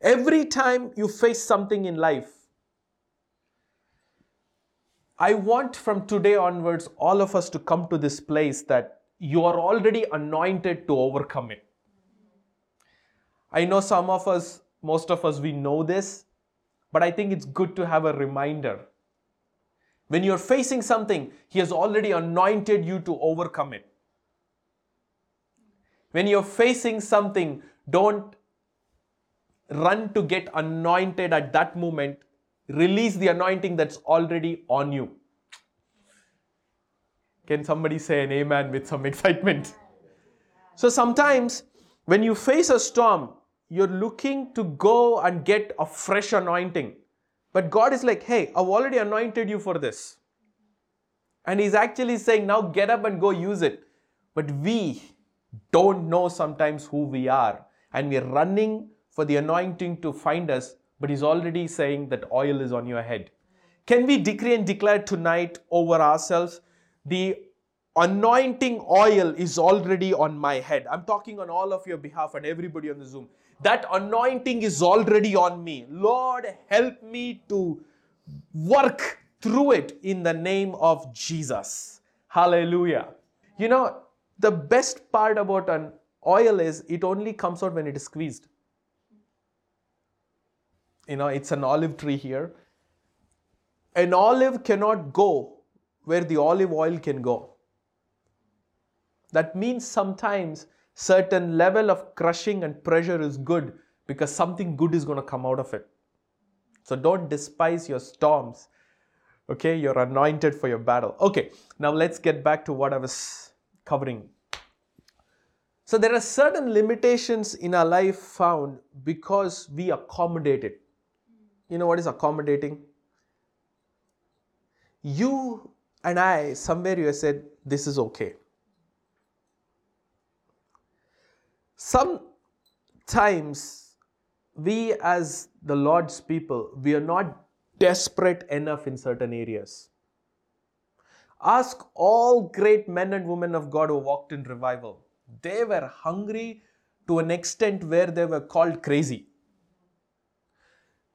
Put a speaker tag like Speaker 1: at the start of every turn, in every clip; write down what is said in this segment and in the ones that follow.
Speaker 1: Every time you face something in life, I want from today onwards all of us to come to this place that you are already anointed to overcome it. I know some of us, most of us, we know this, but I think it's good to have a reminder. When you're facing something, He has already anointed you to overcome it. When you're facing something, don't run to get anointed at that moment. Release the anointing that's already on you. Can somebody say an amen with some excitement? So sometimes when you face a storm, you're looking to go and get a fresh anointing. But God is like, hey, I've already anointed you for this. And He's actually saying, now get up and go use it. But we don't know sometimes who we are. And we're running for the anointing to find us. But He's already saying that oil is on your head. Can we decree and declare tonight over ourselves? The anointing oil is already on my head. I'm talking on all of your behalf and everybody on the Zoom. That anointing is already on me. Lord, help me to work through it in the name of Jesus. Hallelujah. You know, the best part about an oil is it only comes out when it is squeezed. You know, it's an olive tree here. An olive cannot go where the olive oil can go. That means sometimes certain level of crushing and pressure is good because something good is going to come out of it. So don't despise your storms. Okay, you're anointed for your battle. Okay, now let's get back to what I was covering. So there are certain limitations in our life found because we accommodate it. You know what is accommodating? You and I, somewhere you have said, this is okay. Sometimes we, as the Lord's people, we are not desperate enough in certain areas. Ask all great men and women of God who walked in revival. They were hungry to an extent where they were called crazy.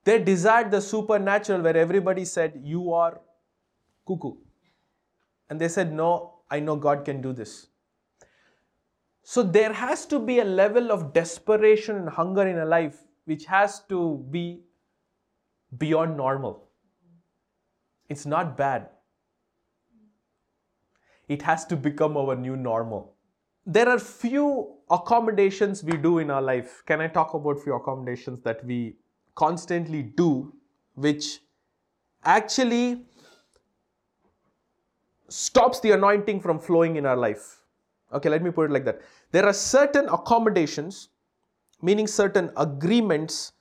Speaker 1: They desired the supernatural where everybody said, You are cuckoo. And they said, No, I know God can do this. So there has to be a level of desperation and hunger in a life which has to be beyond normal. It's not bad. It has to become our new normal. There are few accommodations we do in our life. Can I talk about few accommodations that we constantly do which actually stops the anointing from flowing in our life? Okay, let me put it like that. There are certain accommodations, meaning certain agreements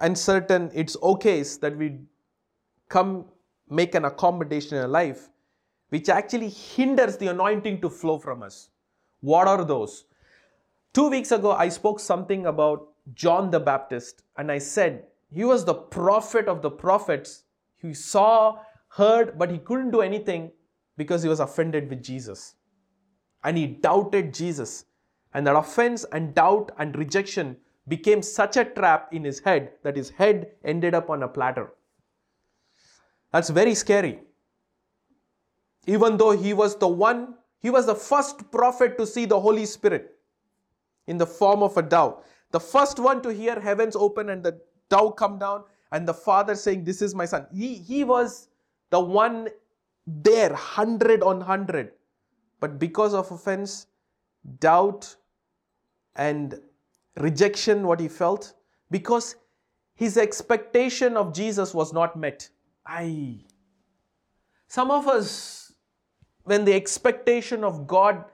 Speaker 1: and certain it's okays that we come make an accommodation in our life which actually hinders the anointing to flow from us. What are those? Two weeks ago, I spoke something about John the Baptist, and I said he was the prophet of the prophets. He saw, heard, but he couldn't do anything because he was offended with Jesus and he doubted Jesus. And that offense and doubt and rejection became such a trap in his head that his head ended up on a platter. That's very scary. Even though he was the one, he was the first prophet to see the Holy Spirit in the form of a dove. The first one to hear heavens open and the dove come down and the father saying, This is my son. He, he was the one there, hundred on hundred. But because of offense, doubt, and rejection, what he felt, because his expectation of Jesus was not met. I. Some of us, when the expectation of God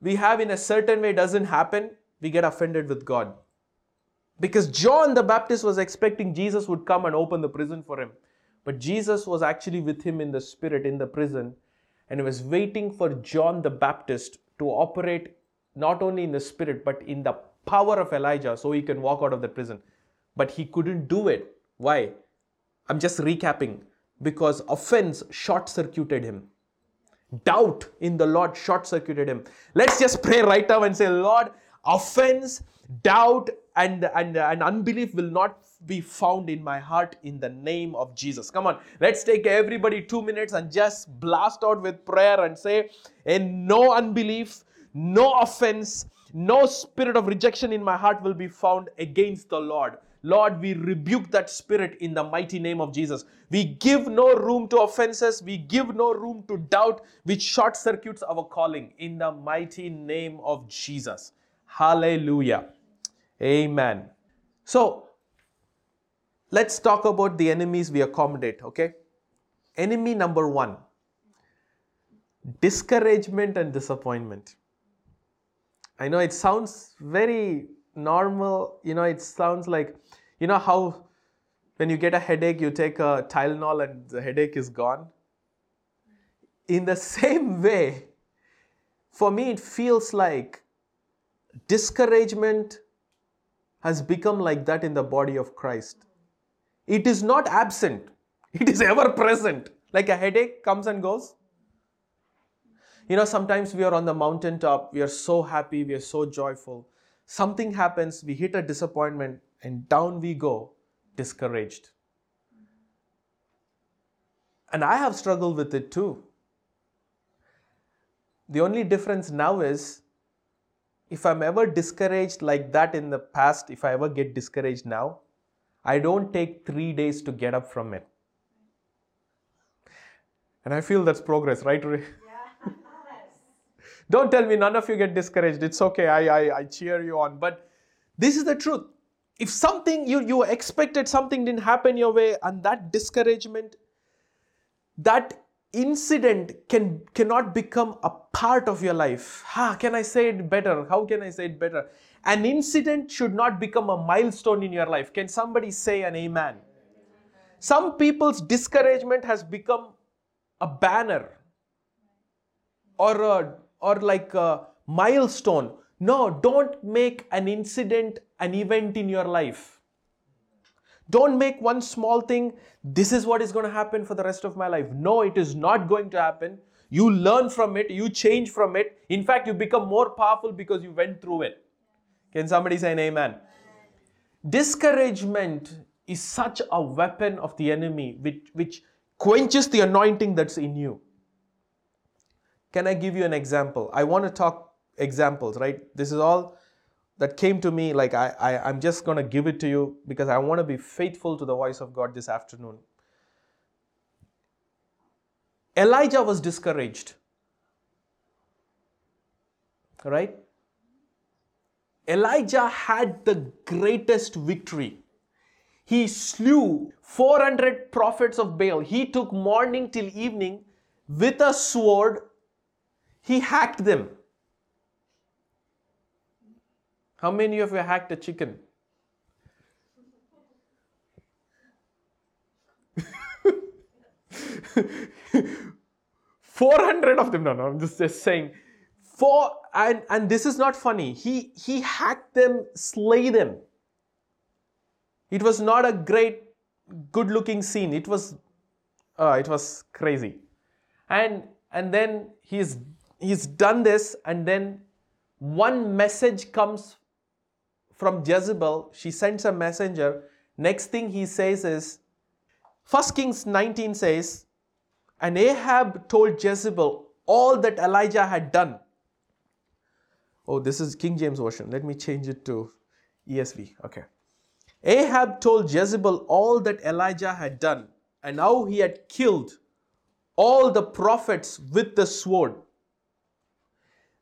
Speaker 1: we have in a certain way doesn't happen, we get offended with God. Because John the Baptist was expecting Jesus would come and open the prison for him. But Jesus was actually with him in the spirit in the prison and he was waiting for John the Baptist to operate not only in the spirit but in the power of Elijah so he can walk out of the prison. But he couldn't do it. Why? I'm just recapping because offense short circuited him. Doubt in the Lord short circuited him. Let's just pray right now and say, Lord, offense doubt and, and, and unbelief will not be found in my heart in the name of Jesus. Come on, let's take everybody two minutes and just blast out with prayer and say, and no unbelief, no offense, no spirit of rejection in my heart will be found against the Lord. Lord, we rebuke that spirit in the mighty name of Jesus. We give no room to offenses. We give no room to doubt, which short circuits our calling in the mighty name of Jesus. Hallelujah. Amen. So, let's talk about the enemies we accommodate, okay? Enemy number one discouragement and disappointment. I know it sounds very normal, you know, it sounds like, you know, how when you get a headache, you take a Tylenol and the headache is gone. In the same way, for me, it feels like discouragement has become like that in the body of Christ. It is not absent, it is ever present. Like a headache comes and goes. You know, sometimes we are on the mountaintop, we are so happy, we are so joyful. Something happens, we hit a disappointment, and down we go, discouraged. And I have struggled with it too. The only difference now is if I'm ever discouraged like that in the past, if I ever get discouraged now, I don't take three days to get up from it. And I feel that's progress, right? Yeah. don't tell me none of you get discouraged. It's okay. I, I, I cheer you on. But this is the truth. If something you, you expected, something didn't happen your way, and that discouragement, that incident can cannot become a part of your life. How can I say it better? How can I say it better? An incident should not become a milestone in your life. Can somebody say an amen? Some people's discouragement has become a banner or a, or like a milestone. No, don't make an incident an event in your life. Don't make one small thing, this is what is going to happen for the rest of my life. No, it is not going to happen. You learn from it, you change from it. In fact, you become more powerful because you went through it. Can somebody say an amen? Discouragement is such a weapon of the enemy which, which quenches the anointing that's in you. Can I give you an example? I want to talk examples, right? This is all that came to me like I, I i'm just going to give it to you because i want to be faithful to the voice of god this afternoon. Elijah was discouraged. Right? Elijah had the greatest victory. He slew 400 prophets of baal. He took morning till evening with a sword. He hacked them How many of you hacked a chicken? Four hundred of them. No, no, I'm just, just saying. Four and and this is not funny. He he hacked them, slay them. It was not a great, good-looking scene. It was, uh, it was crazy, and and then he's he's done this, and then one message comes from Jezebel, she sends a messenger. Next thing he says is, 1 Kings 19 says, and Ahab told Jezebel all that Elijah had done. Oh, this is King James Version. Let me change it to ESV. Okay. Ahab told Jezebel all that Elijah had done and how he had killed all the prophets with the sword.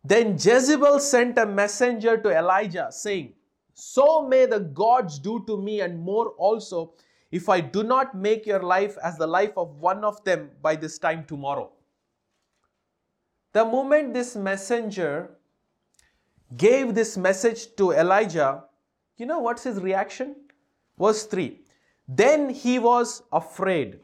Speaker 1: Then Jezebel sent a messenger to Elijah saying, so may the gods do to me and more also if I do not make your life as the life of one of them by this time tomorrow. The moment this messenger gave this message to Elijah, you know what's his reaction? Verse 3 Then he was afraid,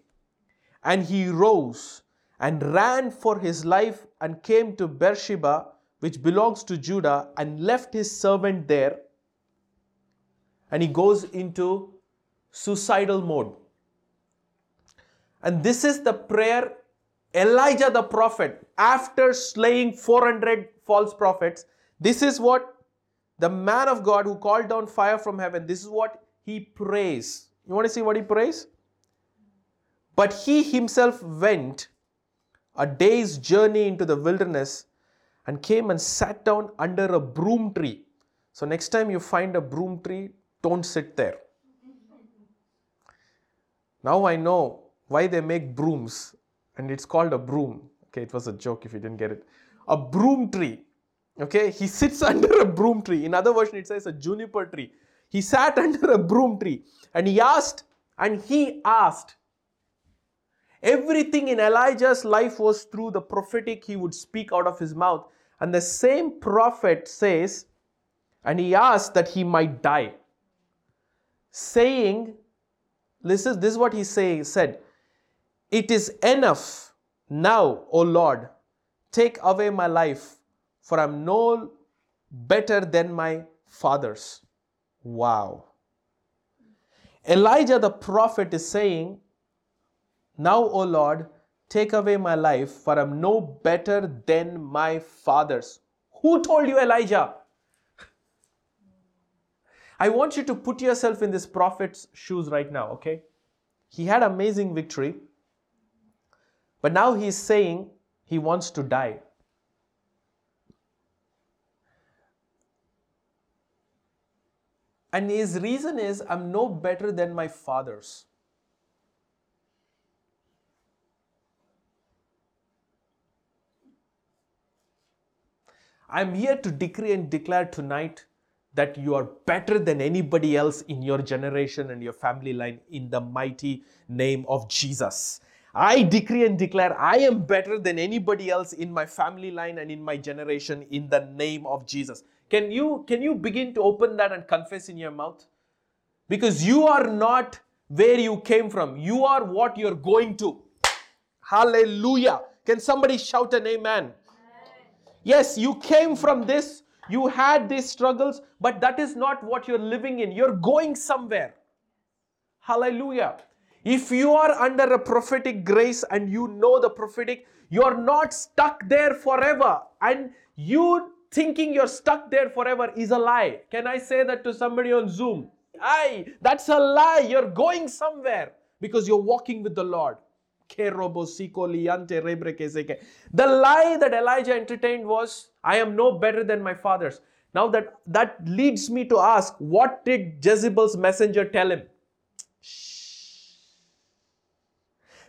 Speaker 1: and he rose and ran for his life and came to Beersheba, which belongs to Judah, and left his servant there and he goes into suicidal mode. And this is the prayer Elijah the prophet, after slaying 400 false prophets, this is what the man of God who called down fire from heaven, this is what he prays. You want to see what he prays? But he himself went a day's journey into the wilderness and came and sat down under a broom tree. So, next time you find a broom tree, don't sit there. Now I know why they make brooms and it's called a broom. Okay, it was a joke if you didn't get it. A broom tree. Okay, he sits under a broom tree. In other version, it says a juniper tree. He sat under a broom tree and he asked, and he asked. Everything in Elijah's life was through the prophetic he would speak out of his mouth. And the same prophet says, and he asked that he might die, saying, this is, this is what he say, said, It is enough now, O Lord, take away my life, for I'm no better than my fathers. Wow. Elijah the prophet is saying, Now, O Lord, take away my life, for I'm no better than my fathers. Who told you, Elijah? I want you to put yourself in this prophet's shoes right now, okay? He had amazing victory, but now he's saying he wants to die. And his reason is, I'm no better than my fathers. I'm here to decree and declare tonight that you are better than anybody else in your generation and your family line in the mighty name of Jesus. I decree and declare I am better than anybody else in my family line and in my generation in the name of Jesus. Can you can you begin to open that and confess in your mouth? Because you are not where you came from. You are what you're going to. Hallelujah. Can somebody shout an amen? Yes, you came from this, you had these struggles, but that is not what you're living in. You're going somewhere. Hallelujah. If you are under a prophetic grace and you know the prophetic, you're not stuck there forever. And you thinking you're stuck there forever is a lie. Can I say that to somebody on Zoom? Aye, that's a lie. You're going somewhere because you're walking with the Lord. The lie that Elijah entertained was, I am no better than my fathers. Now that that leads me to ask, what did Jezebel's messenger tell him?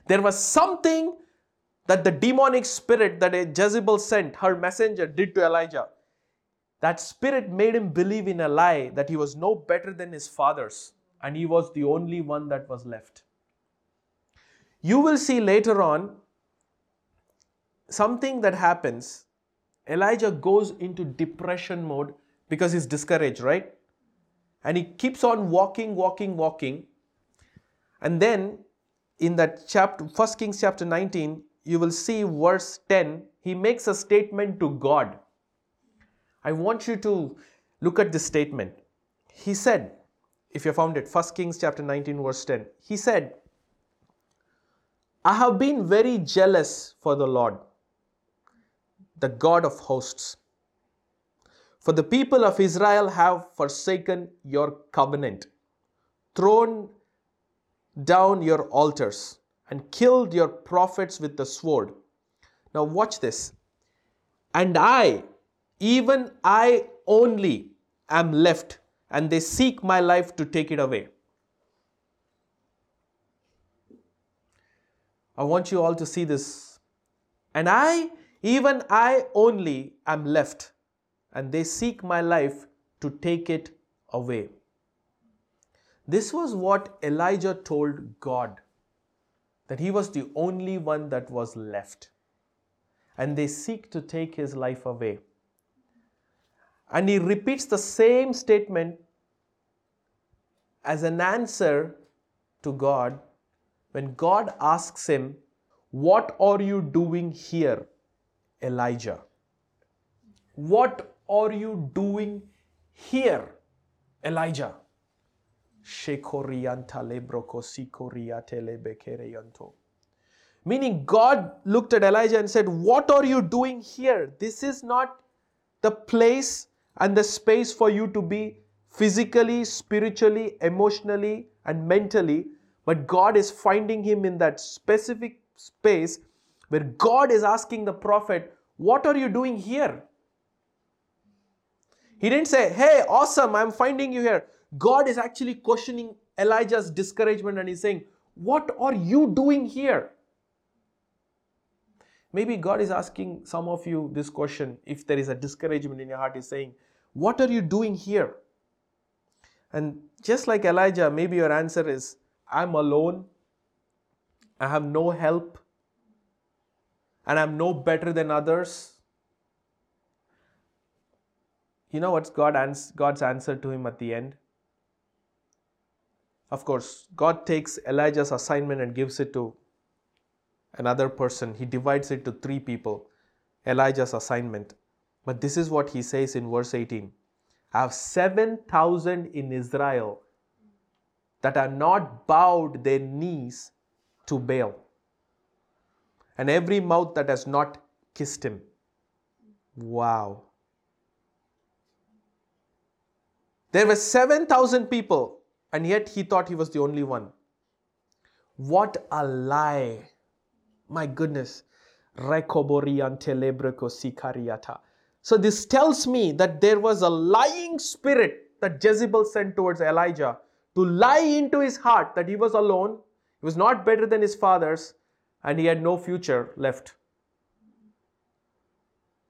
Speaker 1: There was something that the demonic spirit that Jezebel sent, her messenger, did to Elijah. That spirit made him believe in a lie that he was no better than his fathers and he was the only one that was left. You will see later on something that happens. Elijah goes into depression mode because he's discouraged, right? And he keeps on walking, walking, walking. And then in that chapter, 1 Kings chapter 19, you will see verse 10, he makes a statement to God. I want you to look at this statement. He said, if you found it, 1 Kings chapter 19, verse 10, he said, I have been very jealous for the Lord, the God of hosts. For the people of Israel have forsaken your covenant, thrown down your altars, and killed your prophets with the sword. Now, watch this. And I, even I only, am left, and they seek my life to take it away. I want you all to see this. And I, even I only, am left, and they seek my life to take it away. This was what Elijah told God that he was the only one that was left. And they seek to take his life away. And he repeats the same statement as an answer to God when God asks him, What are you doing here, Elijah? What are you doing here, Elijah? Meaning, God looked at Elijah and said, What are you doing here? This is not the place and the space for you to be physically, spiritually, emotionally, and mentally. But God is finding him in that specific space where God is asking the prophet, What are you doing here? He didn't say, Hey, awesome, I'm finding you here. God is actually questioning Elijah's discouragement and he's saying, What are you doing here? Maybe God is asking some of you this question if there is a discouragement in your heart, He's saying, What are you doing here? And just like Elijah, maybe your answer is, I'm alone, I have no help, and I'm no better than others. You know what's God ans- God's answer to him at the end? Of course, God takes Elijah's assignment and gives it to another person. He divides it to three people Elijah's assignment. But this is what he says in verse 18 I have 7,000 in Israel that are not bowed their knees to Baal, and every mouth that has not kissed him. Wow. There were 7,000 people, and yet he thought he was the only one. What a lie! My goodness. So this tells me that there was a lying spirit that Jezebel sent towards Elijah to lie into his heart that he was alone, he was not better than his fathers, and he had no future left.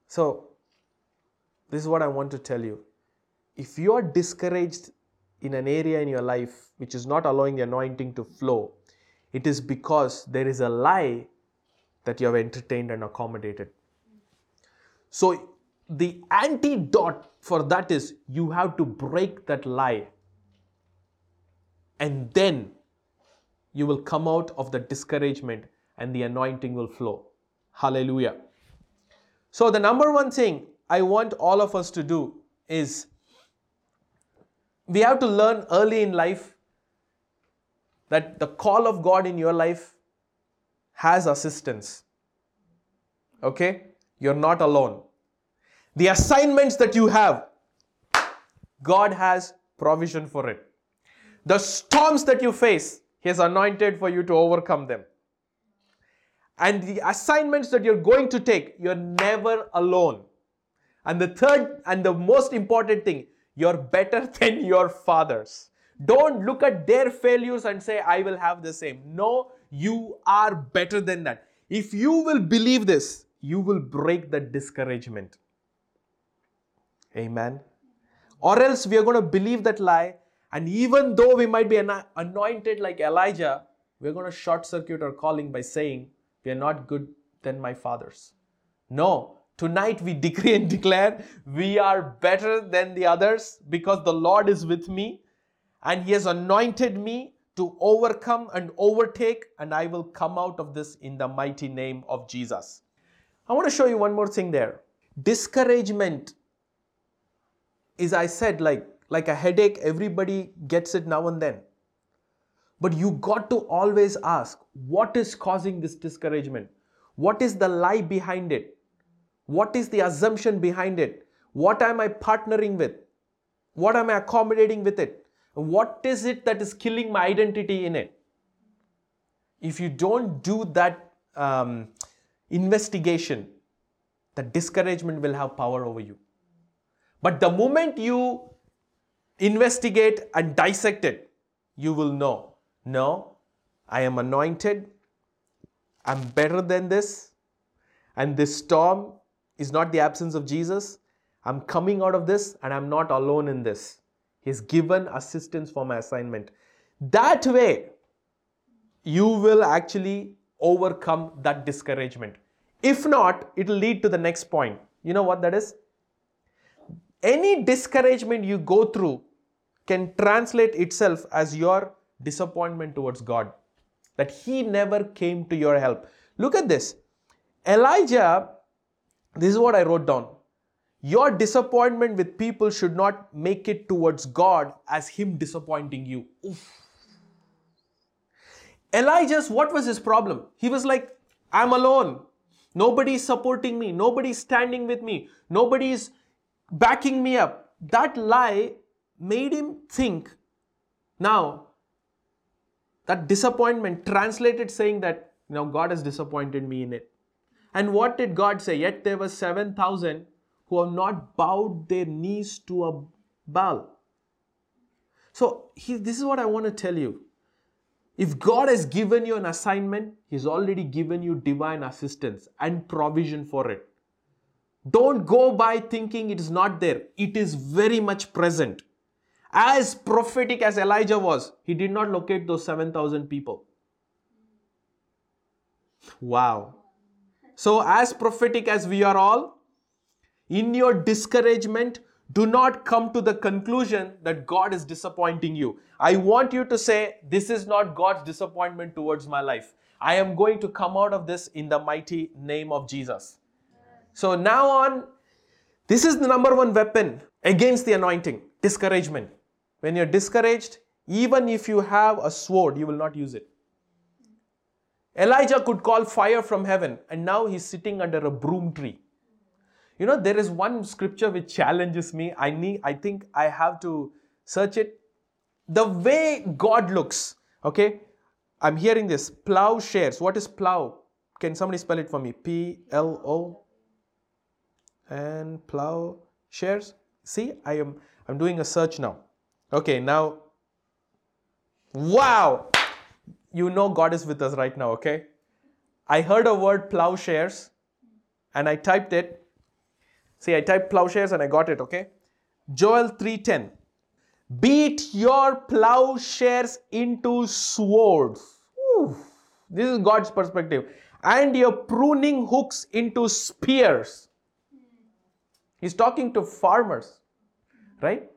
Speaker 1: So, this is what I want to tell you. If you are discouraged in an area in your life which is not allowing the anointing to flow, it is because there is a lie that you have entertained and accommodated. So, the antidote for that is you have to break that lie, and then you will come out of the discouragement and the anointing will flow. Hallelujah. So, the number one thing I want all of us to do is we have to learn early in life that the call of God in your life has assistance. Okay? You're not alone. The assignments that you have, God has provision for it. The storms that you face, He has anointed for you to overcome them. And the assignments that you're going to take, you're never alone. And the third and the most important thing, you're better than your fathers. Don't look at their failures and say, I will have the same. No, you are better than that. If you will believe this, you will break the discouragement. Amen. Or else we are going to believe that lie, and even though we might be anointed like Elijah, we're going to short circuit our calling by saying, We are not good than my fathers. No, tonight we decree and declare we are better than the others because the Lord is with me and He has anointed me to overcome and overtake, and I will come out of this in the mighty name of Jesus. I want to show you one more thing there. Discouragement is, I said, like, like a headache, everybody gets it now and then. But you got to always ask what is causing this discouragement? What is the lie behind it? What is the assumption behind it? What am I partnering with? What am I accommodating with it? What is it that is killing my identity in it? If you don't do that um, investigation, the discouragement will have power over you. But the moment you investigate and dissect it, you will know no, I am anointed, I'm better than this, and this storm is not the absence of Jesus. I'm coming out of this and I'm not alone in this. He's given assistance for my assignment. That way, you will actually overcome that discouragement. If not, it will lead to the next point. You know what that is? Any discouragement you go through can translate itself as your disappointment towards God, that He never came to your help. Look at this. Elijah, this is what I wrote down. Your disappointment with people should not make it towards God as Him disappointing you. Oof. Elijah's, what was his problem? He was like, I'm alone. Nobody is supporting me. Nobody is standing with me. Nobody is backing me up. That lie made him think. Now, that disappointment translated saying that, you know, God has disappointed me in it. And what did God say? Yet there were 7,000 who have not bowed their knees to a Baal. So, he, this is what I want to tell you. If God has given you an assignment, He's already given you divine assistance and provision for it. Don't go by thinking it is not there. It is very much present. As prophetic as Elijah was, he did not locate those 7,000 people. Wow. So, as prophetic as we are all, in your discouragement, do not come to the conclusion that God is disappointing you. I want you to say, This is not God's disappointment towards my life. I am going to come out of this in the mighty name of Jesus. So now on, this is the number one weapon against the anointing discouragement. When you're discouraged, even if you have a sword, you will not use it. Elijah could call fire from heaven, and now he's sitting under a broom tree. You know, there is one scripture which challenges me. I need, I think I have to search it. The way God looks, okay? I'm hearing this plowshares. What is plow? Can somebody spell it for me? P L O and plowshares. See, I am I'm doing a search now. Okay, now wow. You know God is with us right now, okay? I heard a word plowshares and I typed it See, I typed plowshares and I got it, okay? Joel 3:10. Beat your plowshares into swords. Ooh, this is God's perspective. And your pruning hooks into spears. He's talking to farmers, right?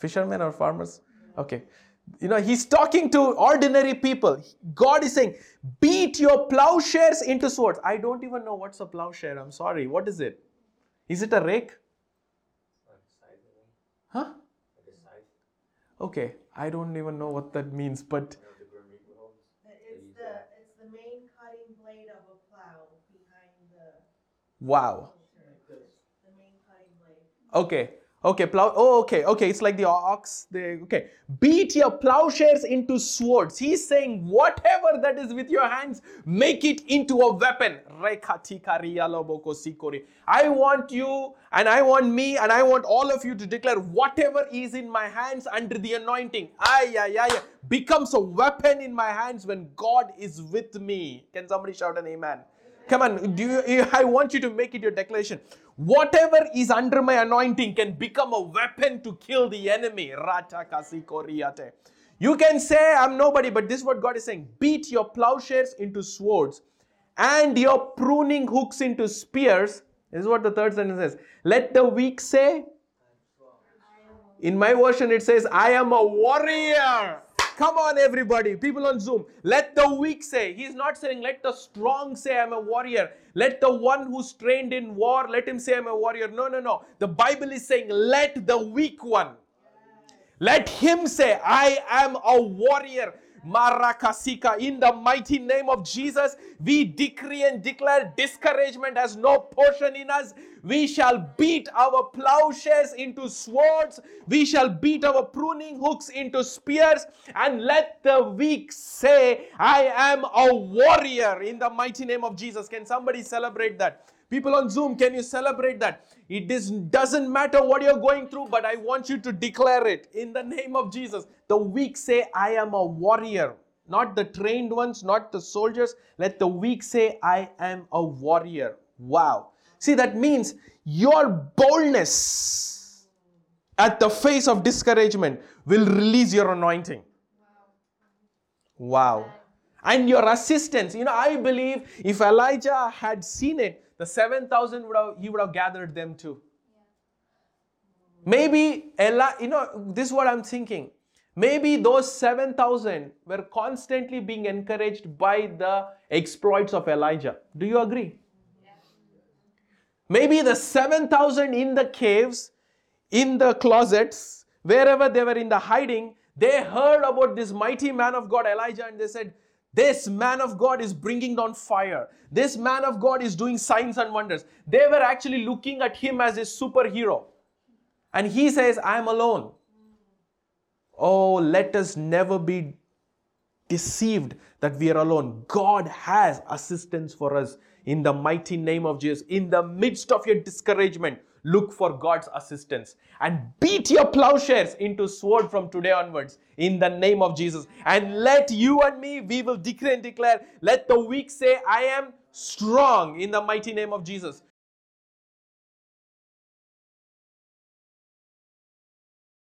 Speaker 1: Fishermen or farmers? Okay. You know, he's talking to ordinary people. God is saying, beat your plowshares into swords. I don't even know what's a plowshare. I'm sorry. What is it? Is it a rake? Huh? Okay, I don't even know what that means, but.
Speaker 2: It's the, it's the main cutting blade of a plow behind the.
Speaker 1: Wow.
Speaker 2: The main cutting blade.
Speaker 1: Okay, Okay, plow. Oh, okay, okay. It's like the ox. Okay. Beat your plowshares into swords. He's saying whatever that is with your hands, make it into a weapon. I want you, and I want me, and I want all of you to declare whatever is in my hands under the anointing. Ay, ay, ay, becomes a weapon in my hands when God is with me. Can somebody shout an amen? Come on, do you, I want you to make it your declaration. Whatever is under my anointing can become a weapon to kill the enemy. You can say, I'm nobody, but this is what God is saying. Beat your plowshares into swords and your pruning hooks into spears. This is what the third sentence says. Let the weak say, in my version, it says, I am a warrior. Come on, everybody. People on Zoom. Let the weak say. He's not saying, let the strong say, I'm a warrior. Let the one who's trained in war, let him say, I'm a warrior. No, no, no. The Bible is saying, let the weak one. Let him say, I am a warrior. Marakasika. In the mighty name of Jesus, we decree and declare discouragement has no portion in us. We shall beat our plowshares into swords. We shall beat our pruning hooks into spears. And let the weak say, I am a warrior in the mighty name of Jesus. Can somebody celebrate that? People on Zoom, can you celebrate that? It is, doesn't matter what you're going through, but I want you to declare it in the name of Jesus. The weak say, I am a warrior. Not the trained ones, not the soldiers. Let the weak say, I am a warrior. Wow. See, that means your boldness at the face of discouragement will release your anointing. Wow. And your assistance. You know, I believe if Elijah had seen it, the 7,000 would have, he would have gathered them too. Maybe, Ella, you know, this is what I'm thinking. Maybe those 7,000 were constantly being encouraged by the exploits of Elijah. Do you agree? Maybe the 7,000 in the caves, in the closets, wherever they were in the hiding, they heard about this mighty man of God, Elijah, and they said, This man of God is bringing down fire. This man of God is doing signs and wonders. They were actually looking at him as a superhero. And he says, I am alone. Oh, let us never be deceived that we are alone. God has assistance for us in the mighty name of Jesus. In the midst of your discouragement, look for God's assistance and beat your plowshares into sword from today onwards in the name of Jesus. And let you and me, we will decree and declare, let the weak say, I am strong in the mighty name of Jesus.